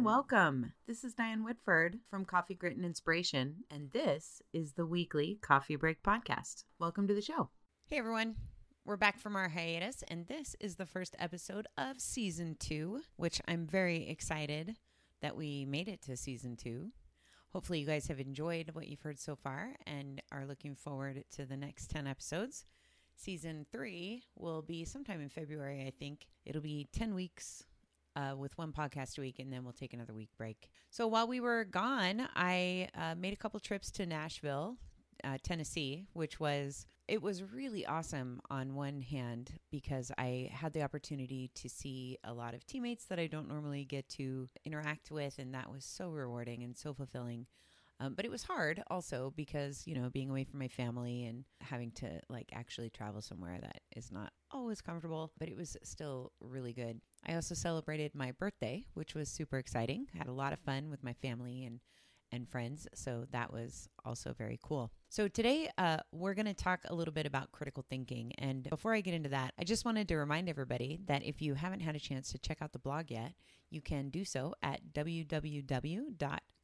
and welcome. This is Diane Whitford from Coffee Grit and Inspiration, and this is the weekly Coffee Break podcast. Welcome to the show. Hey everyone, we're back from our hiatus, and this is the first episode of season two, which I'm very excited that we made it to season two. Hopefully, you guys have enjoyed what you've heard so far and are looking forward to the next 10 episodes. Season three will be sometime in February, I think. It'll be 10 weeks uh, with one podcast a week, and then we'll take another week break. So while we were gone, I uh, made a couple trips to Nashville, uh, Tennessee, which was it was really awesome on one hand because I had the opportunity to see a lot of teammates that I don't normally get to interact with, and that was so rewarding and so fulfilling. Um, but it was hard also because, you know, being away from my family and having to like actually travel somewhere that is not always comfortable, but it was still really good. I also celebrated my birthday, which was super exciting. Had a lot of fun with my family and and friends. So that was also very cool. So today uh, we're going to talk a little bit about critical thinking. And before I get into that, I just wanted to remind everybody that if you haven't had a chance to check out the blog yet, you can do so at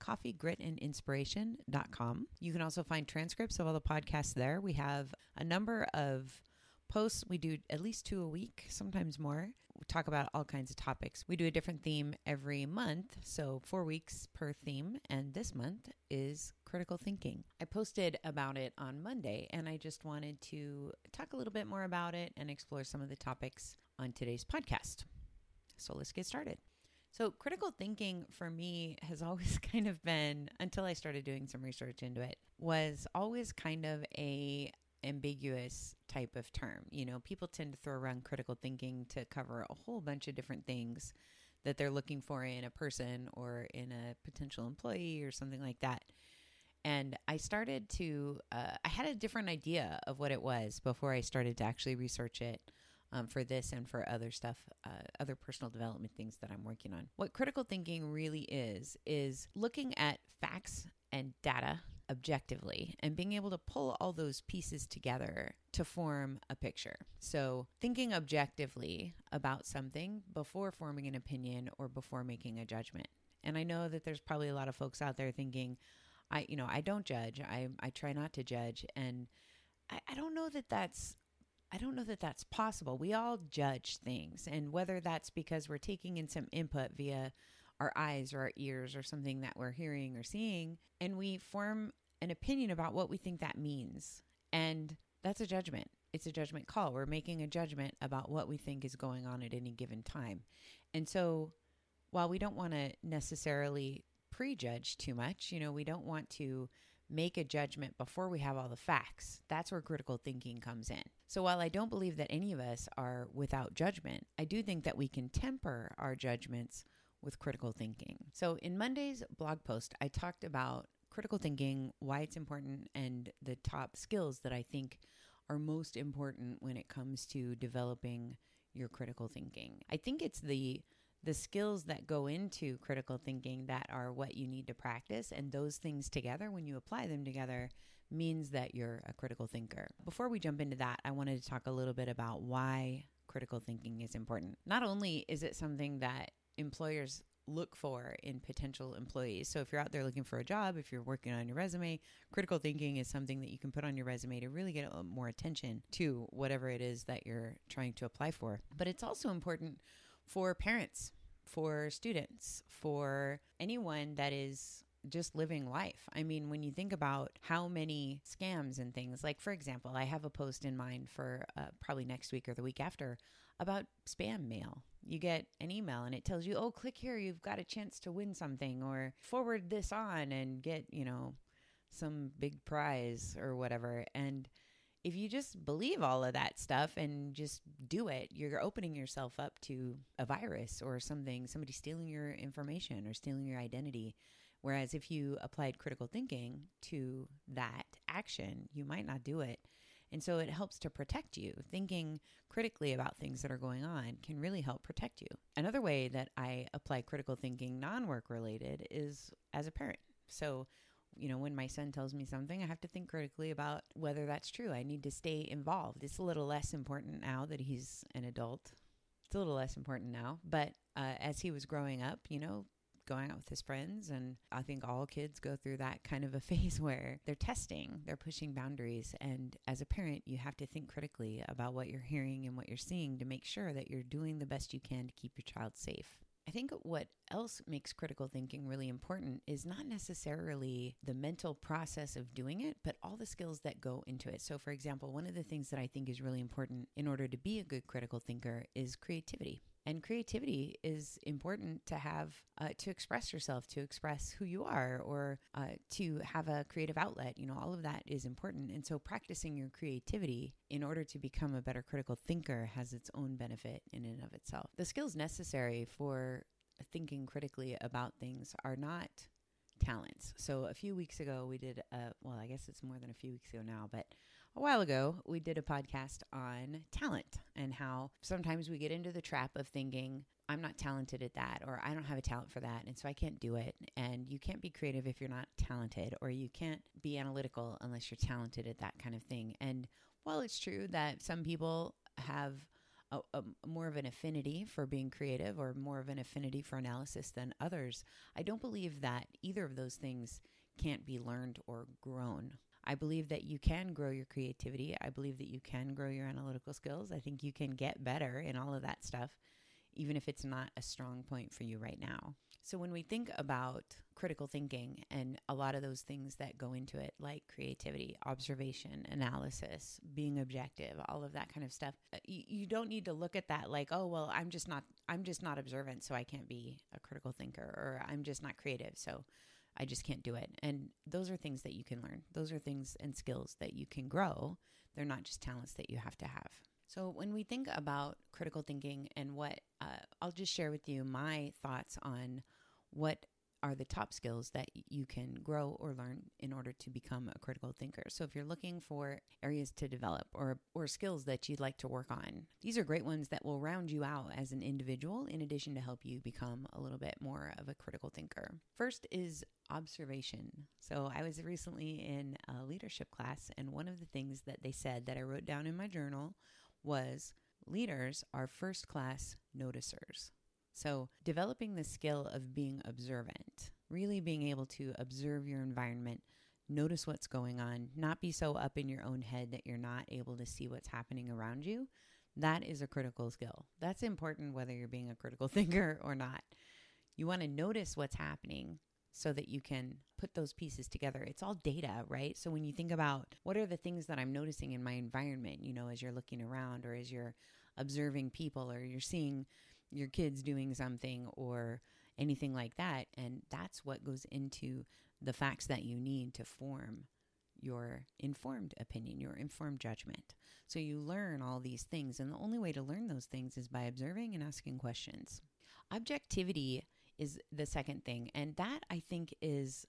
www.coffeegritandinspiration.com. You can also find transcripts of all the podcasts there. We have a number of posts. We do at least two a week, sometimes more. We talk about all kinds of topics. We do a different theme every month, so four weeks per theme. And this month is critical thinking. I posted about it on Monday, and I just wanted to talk a little bit more about it and explore some of the topics on today's podcast. So let's get started. So, critical thinking for me has always kind of been, until I started doing some research into it, was always kind of a ambiguous type of term. You know, people tend to throw around critical thinking to cover a whole bunch of different things that they're looking for in a person or in a potential employee or something like that. And I started to, uh, I had a different idea of what it was before I started to actually research it um, for this and for other stuff, uh, other personal development things that I'm working on. What critical thinking really is, is looking at facts and data objectively and being able to pull all those pieces together to form a picture. So, thinking objectively about something before forming an opinion or before making a judgment. And I know that there's probably a lot of folks out there thinking, I, you know, I don't judge. I, I try not to judge. And I, I don't know that that's I don't know that that's possible. We all judge things, and whether that's because we're taking in some input via our eyes or our ears or something that we're hearing or seeing, and we form an opinion about what we think that means. And that's a judgment. It's a judgment call. We're making a judgment about what we think is going on at any given time. And so while we don't want to necessarily prejudge too much, you know, we don't want to make a judgment before we have all the facts. That's where critical thinking comes in. So while I don't believe that any of us are without judgment, I do think that we can temper our judgments with critical thinking. So in Monday's blog post, I talked about critical thinking, why it's important, and the top skills that I think are most important when it comes to developing your critical thinking. I think it's the the skills that go into critical thinking that are what you need to practice and those things together when you apply them together means that you're a critical thinker. Before we jump into that, I wanted to talk a little bit about why critical thinking is important. Not only is it something that employers look for in potential employees. So if you're out there looking for a job, if you're working on your resume, critical thinking is something that you can put on your resume to really get more attention to whatever it is that you're trying to apply for. But it's also important for parents, for students, for anyone that is just living life. I mean, when you think about how many scams and things, like for example, I have a post in mind for uh, probably next week or the week after about spam mail. You get an email and it tells you, oh, click here, you've got a chance to win something, or forward this on and get, you know, some big prize or whatever. And if you just believe all of that stuff and just do it, you're opening yourself up to a virus or something, somebody stealing your information or stealing your identity. Whereas if you applied critical thinking to that action, you might not do it. And so it helps to protect you. Thinking critically about things that are going on can really help protect you. Another way that I apply critical thinking non work related is as a parent. So, you know, when my son tells me something, I have to think critically about whether that's true. I need to stay involved. It's a little less important now that he's an adult. It's a little less important now. But uh, as he was growing up, you know, going out with his friends. And I think all kids go through that kind of a phase where they're testing, they're pushing boundaries. And as a parent, you have to think critically about what you're hearing and what you're seeing to make sure that you're doing the best you can to keep your child safe. I think what else makes critical thinking really important is not necessarily the mental process of doing it, but all the skills that go into it. So, for example, one of the things that I think is really important in order to be a good critical thinker is creativity. And creativity is important to have uh, to express yourself, to express who you are, or uh, to have a creative outlet. You know, all of that is important. And so, practicing your creativity in order to become a better critical thinker has its own benefit in and of itself. The skills necessary for thinking critically about things are not talents. So, a few weeks ago, we did a, well, I guess it's more than a few weeks ago now, but a while ago, we did a podcast on talent and how sometimes we get into the trap of thinking, I'm not talented at that, or I don't have a talent for that, and so I can't do it. And you can't be creative if you're not talented, or you can't be analytical unless you're talented at that kind of thing. And while it's true that some people have a, a, more of an affinity for being creative or more of an affinity for analysis than others, I don't believe that either of those things can't be learned or grown. I believe that you can grow your creativity. I believe that you can grow your analytical skills. I think you can get better in all of that stuff, even if it's not a strong point for you right now. So, when we think about critical thinking and a lot of those things that go into it, like creativity, observation, analysis, being objective, all of that kind of stuff, uh, you, you don't need to look at that like, oh, well, I'm just not, I'm just not observant, so I can't be a critical thinker, or I'm just not creative, so I just can't do it. And those are things that you can learn. Those are things and skills that you can grow. They're not just talents that you have to have. So, when we think about critical thinking and what uh, I'll just share with you my thoughts on what are the top skills that you can grow or learn in order to become a critical thinker. So if you're looking for areas to develop or or skills that you'd like to work on, these are great ones that will round you out as an individual in addition to help you become a little bit more of a critical thinker. First is observation. So I was recently in a leadership class and one of the things that they said that I wrote down in my journal was leaders are first class noticers. So, developing the skill of being observant, really being able to observe your environment, notice what's going on, not be so up in your own head that you're not able to see what's happening around you, that is a critical skill. That's important whether you're being a critical thinker or not. You want to notice what's happening so that you can put those pieces together. It's all data, right? So when you think about what are the things that I'm noticing in my environment, you know, as you're looking around or as you're observing people or you're seeing your kids doing something or anything like that. And that's what goes into the facts that you need to form your informed opinion, your informed judgment. So you learn all these things. And the only way to learn those things is by observing and asking questions. Objectivity is the second thing. And that I think is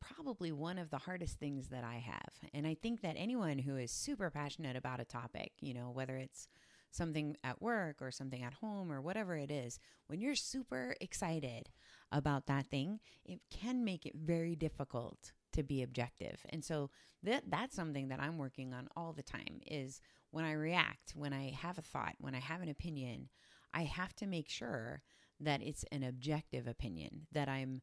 probably one of the hardest things that I have. And I think that anyone who is super passionate about a topic, you know, whether it's something at work or something at home or whatever it is, when you're super excited about that thing, it can make it very difficult to be objective. And so that that's something that I'm working on all the time is when I react, when I have a thought, when I have an opinion, I have to make sure that it's an objective opinion, that I'm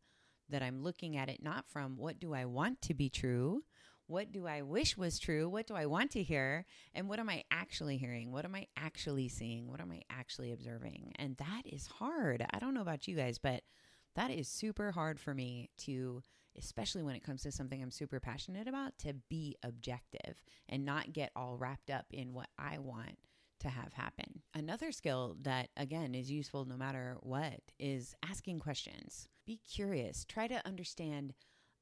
that I'm looking at it not from what do I want to be true, what do I wish was true? What do I want to hear? And what am I actually hearing? What am I actually seeing? What am I actually observing? And that is hard. I don't know about you guys, but that is super hard for me to, especially when it comes to something I'm super passionate about, to be objective and not get all wrapped up in what I want to have happen. Another skill that, again, is useful no matter what is asking questions. Be curious, try to understand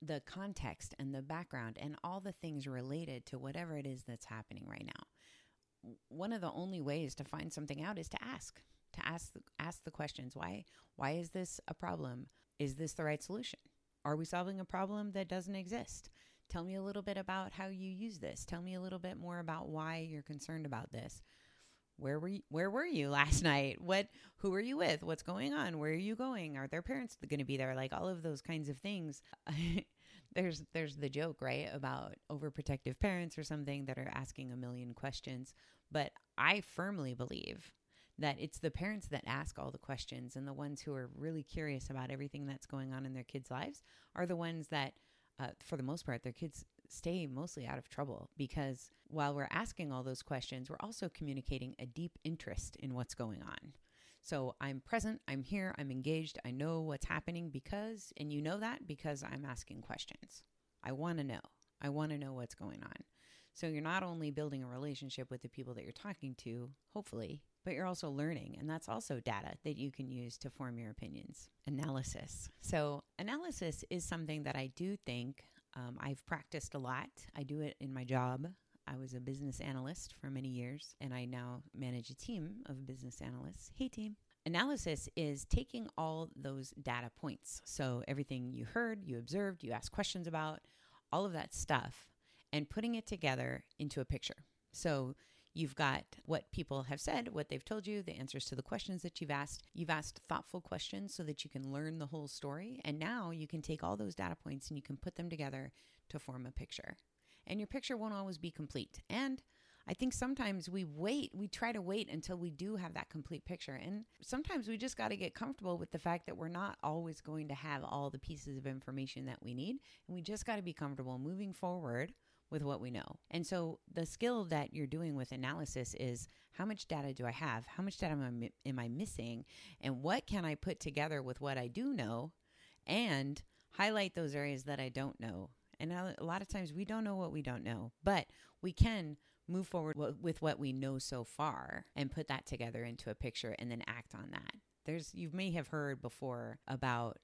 the context and the background and all the things related to whatever it is that's happening right now. One of the only ways to find something out is to ask, to ask the, ask the questions. Why why is this a problem? Is this the right solution? Are we solving a problem that doesn't exist? Tell me a little bit about how you use this. Tell me a little bit more about why you're concerned about this. Where were you, where were you last night? What who are you with? What's going on? Where are you going? Are their parents going to be there? Like all of those kinds of things. there's there's the joke right about overprotective parents or something that are asking a million questions but i firmly believe that it's the parents that ask all the questions and the ones who are really curious about everything that's going on in their kids' lives are the ones that, uh, for the most part, their kids stay mostly out of trouble because while we're asking all those questions, we're also communicating a deep interest in what's going on. So I'm present, I'm here, I'm engaged, I know what's happening because, and you know that because I'm asking questions. I want to know. I want to know what's going on. So you're not only building a relationship with the people that you're talking to, hopefully, but you're also learning. And that's also data that you can use to form your opinions. Analysis. So, analysis is something that I do think um, I've practiced a lot. I do it in my job. I was a business analyst for many years, and I now manage a team of business analysts. Hey, team. Analysis is taking all those data points. So, everything you heard, you observed, you asked questions about, all of that stuff, and putting it together into a picture. So, You've got what people have said, what they've told you, the answers to the questions that you've asked. You've asked thoughtful questions so that you can learn the whole story. And now you can take all those data points and you can put them together to form a picture. And your picture won't always be complete. And I think sometimes we wait, we try to wait until we do have that complete picture. And sometimes we just got to get comfortable with the fact that we're not always going to have all the pieces of information that we need. And we just got to be comfortable moving forward with what we know. And so the skill that you're doing with analysis is how much data do I have? How much data am I, am I missing? And what can I put together with what I do know and highlight those areas that I don't know? And a lot of times we don't know what we don't know, but we can move forward with what we know so far and put that together into a picture and then act on that. There's you may have heard before about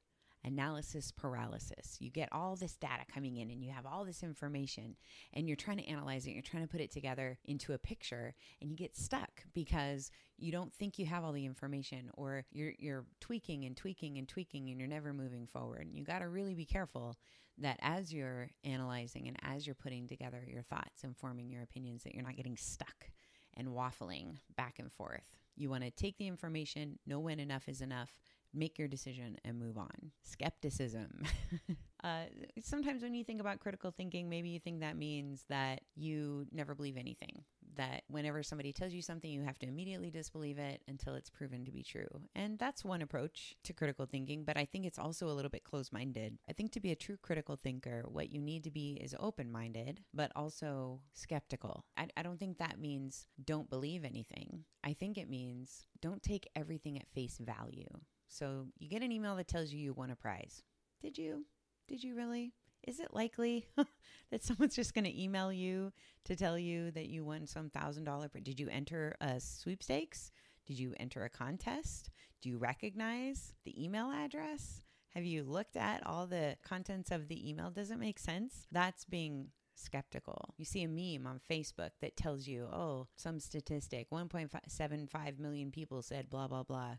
analysis paralysis. You get all this data coming in and you have all this information and you're trying to analyze it, you're trying to put it together into a picture and you get stuck because you don't think you have all the information or you're you're tweaking and tweaking and tweaking and you're never moving forward. And you got to really be careful that as you're analyzing and as you're putting together your thoughts and forming your opinions that you're not getting stuck and waffling back and forth. You want to take the information, know when enough is enough, make your decision and move on. Skepticism. uh, sometimes when you think about critical thinking, maybe you think that means that you never believe anything. That whenever somebody tells you something, you have to immediately disbelieve it until it's proven to be true. And that's one approach to critical thinking, but I think it's also a little bit closed minded. I think to be a true critical thinker, what you need to be is open minded, but also skeptical. I, I don't think that means don't believe anything. I think it means don't take everything at face value. So you get an email that tells you you won a prize. Did you? Did you really? Is it likely that someone's just going to email you to tell you that you won some thousand dollar? Did you enter a sweepstakes? Did you enter a contest? Do you recognize the email address? Have you looked at all the contents of the email? Does it make sense? That's being skeptical. You see a meme on Facebook that tells you, oh, some statistic 1.75 million people said blah, blah, blah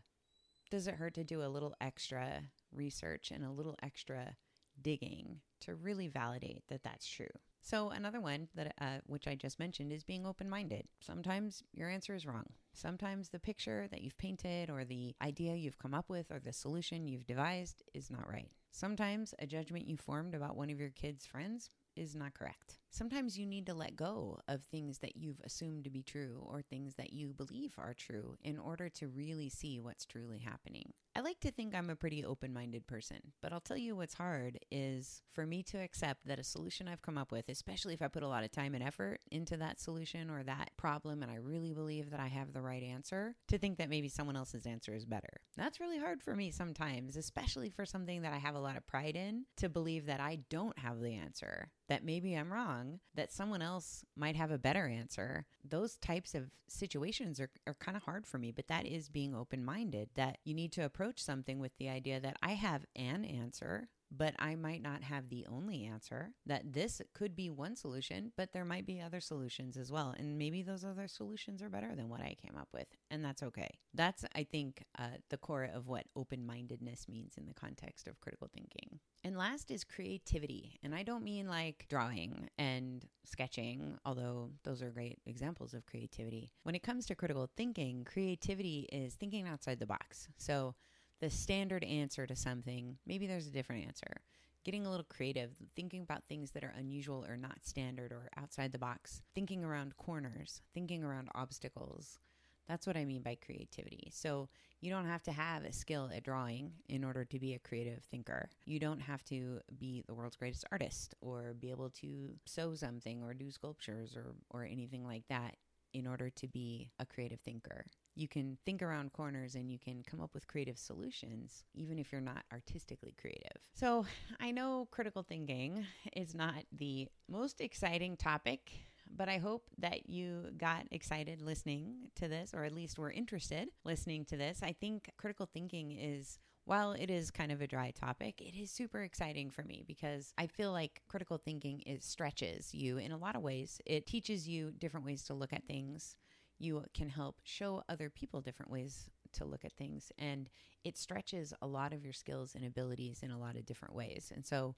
does it hurt to do a little extra research and a little extra digging to really validate that that's true? So another one that uh, which I just mentioned is being open-minded. Sometimes your answer is wrong. Sometimes the picture that you've painted or the idea you've come up with or the solution you've devised is not right. Sometimes a judgment you formed about one of your kids' friends is not correct. Sometimes you need to let go of things that you've assumed to be true or things that you believe are true in order to really see what's truly happening. I like to think I'm a pretty open minded person, but I'll tell you what's hard is for me to accept that a solution I've come up with, especially if I put a lot of time and effort into that solution or that problem and I really believe that I have the right answer, to think that maybe someone else's answer is better. That's really hard for me sometimes, especially for something that I have a lot of pride in, to believe that I don't have the answer, that maybe I'm wrong, that someone else might have a better answer. Those types of situations are, are kind of hard for me, but that is being open minded, that you need to approach something with the idea that I have an answer, but I might not have the only answer, that this could be one solution, but there might be other solutions as well. And maybe those other solutions are better than what I came up with. And that's okay. That's, I think, uh, the core of what open mindedness means in the context of critical thinking. And last is creativity. And I don't mean like drawing and sketching, although those are great examples of creativity. When it comes to critical thinking, creativity is thinking outside the box. So, the standard answer to something, maybe there's a different answer. Getting a little creative, thinking about things that are unusual or not standard or outside the box, thinking around corners, thinking around obstacles. That's what I mean by creativity. So you don't have to have a skill at drawing in order to be a creative thinker. You don't have to be the world's greatest artist or be able to sew something or do sculptures or, or anything like that in order to be a creative thinker. You can think around corners and you can come up with creative solutions, even if you're not artistically creative. So, I know critical thinking is not the most exciting topic but I hope that you got excited listening to this, or at least were interested listening to this. I think critical thinking is while it is kind of a dry topic, it is super exciting for me because I feel like critical thinking is stretches you in a lot of ways. It teaches you different ways to look at things. You can help show other people different ways to look at things and it stretches a lot of your skills and abilities in a lot of different ways. And so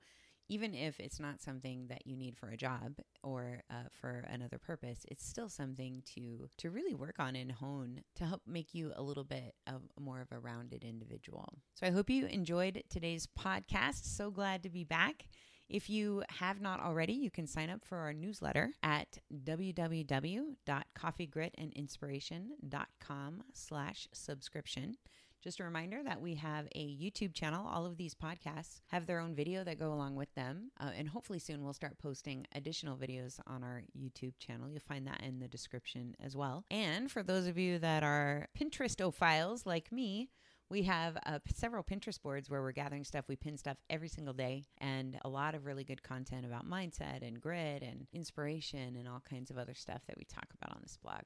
even if it's not something that you need for a job or uh, for another purpose, it's still something to to really work on and hone to help make you a little bit of more of a rounded individual. So I hope you enjoyed today's podcast. So glad to be back. If you have not already, you can sign up for our newsletter at www.coffeegritandinspiration.com slash subscription. Just a reminder that we have a YouTube channel. All of these podcasts have their own video that go along with them. Uh, and hopefully soon we'll start posting additional videos on our YouTube channel. You'll find that in the description as well. And for those of you that are Pinterestophiles like me, we have uh, several Pinterest boards where we're gathering stuff. We pin stuff every single day and a lot of really good content about mindset and grit and inspiration and all kinds of other stuff that we talk about on this blog.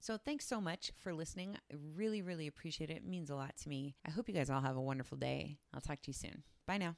So thanks so much for listening. I really, really appreciate it. It means a lot to me. I hope you guys all have a wonderful day. I'll talk to you soon. Bye now.